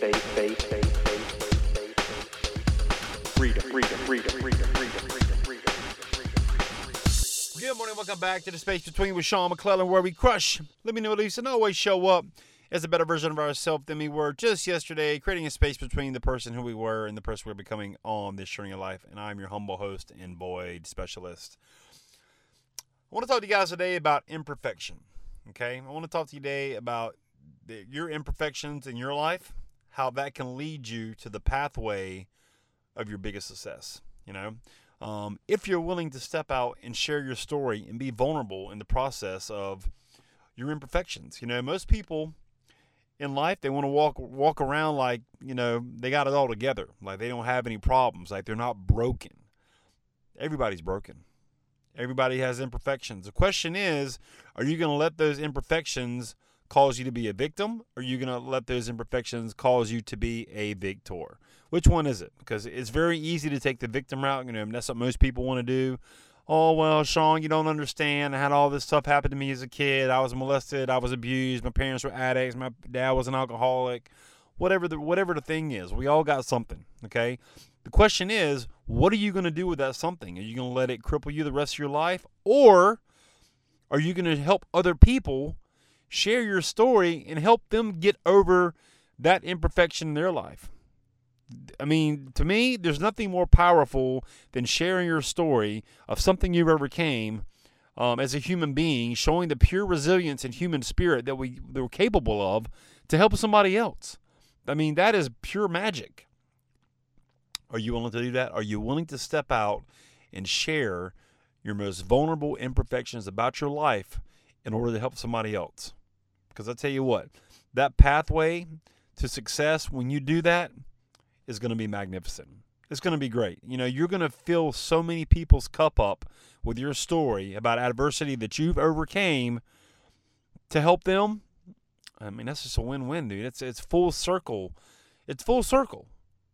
Good morning, welcome back to the Space Between with Sean McClellan, where we crush, let me know release, and always show up as a better version of ourselves than we were just yesterday, creating a space between the person who we were and the person we're becoming on this journey of life. And I'm your humble host and void specialist. I want to talk to you guys today about imperfection. Okay, I want to talk to you today about the, your imperfections in your life, how that can lead you to the pathway of your biggest success. You know, um, if you're willing to step out and share your story and be vulnerable in the process of your imperfections. You know, most people in life they want to walk walk around like you know they got it all together, like they don't have any problems, like they're not broken. Everybody's broken. Everybody has imperfections. The question is, are you going to let those imperfections cause you to be a victim, or are you going to let those imperfections cause you to be a victor? Which one is it? Because it's very easy to take the victim route. You know, that's what most people want to do. Oh, well, Sean, you don't understand. I had all this stuff happen to me as a kid. I was molested. I was abused. My parents were addicts. My dad was an alcoholic. Whatever the whatever the thing is, we all got something. Okay. The question is, what are you going to do with that something? Are you going to let it cripple you the rest of your life, or are you going to help other people share your story and help them get over that imperfection in their life? I mean, to me, there's nothing more powerful than sharing your story of something you've overcame um, as a human being, showing the pure resilience and human spirit that we that we're capable of to help somebody else. I mean, that is pure magic. Are you willing to do that? Are you willing to step out and share your most vulnerable imperfections about your life in order to help somebody else? Because I tell you what, that pathway to success, when you do that, is going to be magnificent. It's going to be great. You know, you're going to fill so many people's cup up with your story about adversity that you've overcame to help them. I mean, that's just a win-win, dude. It's it's full circle. It's full circle.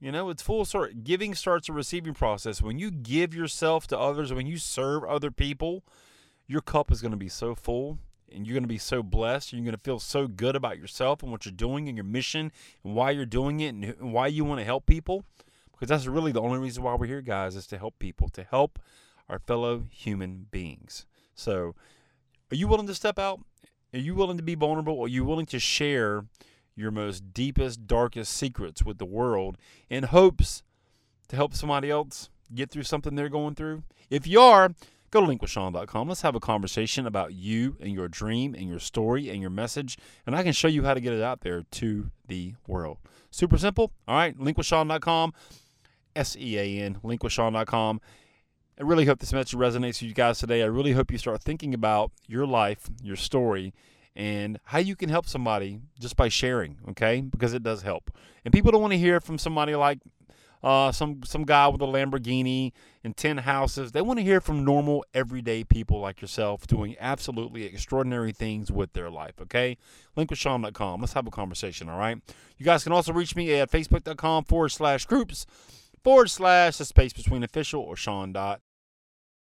You know, it's full circle. Giving starts a receiving process. When you give yourself to others, when you serve other people, your cup is going to be so full and you're going to be so blessed. You're going to feel so good about yourself and what you're doing and your mission and why you're doing it and why you want to help people. Because that's really the only reason why we're here, guys, is to help people, to help our fellow human beings. So, are you willing to step out? Are you willing to be vulnerable? Are you willing to share your most deepest, darkest secrets with the world in hopes to help somebody else get through something they're going through? If you are, go to linkwithsean.com. Let's have a conversation about you and your dream and your story and your message, and I can show you how to get it out there to the world. Super simple. All right, linkwithsean.com, S E A N, linkwithsean.com. I really hope this message resonates with you guys today. I really hope you start thinking about your life, your story, and how you can help somebody just by sharing, okay? Because it does help. And people don't want to hear from somebody like uh, some some guy with a Lamborghini and ten houses. They want to hear from normal, everyday people like yourself doing absolutely extraordinary things with their life. Okay, linkwithsean.com. Let's have a conversation. All right. You guys can also reach me at facebook.com forward slash groups forward slash the space between official or Sean dot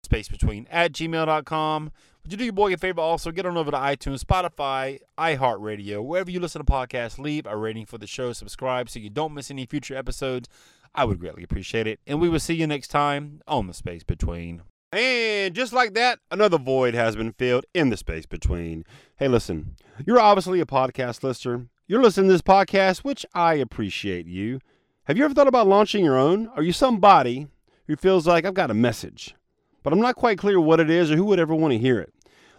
space between at gmail.com. Would you do your boy a favor? Also, get on over to iTunes, Spotify, iHeartRadio, wherever you listen to podcasts. Leave a rating for the show. Subscribe so you don't miss any future episodes. I would greatly appreciate it. And we will see you next time on the space between. And just like that, another void has been filled in the space between. Hey, listen, you're obviously a podcast listener. You're listening to this podcast, which I appreciate you. Have you ever thought about launching your own? Are you somebody who feels like I've got a message, but I'm not quite clear what it is or who would ever want to hear it?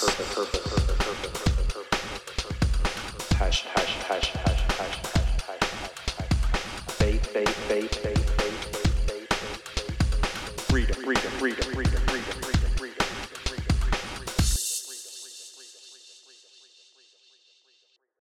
purpose. Hash, hash, hash, hash, hash, hash, hash. Faith, faith, faith, faith, faith, faith, faith, faith. Freedom, freedom, freedom, freedom, freedom.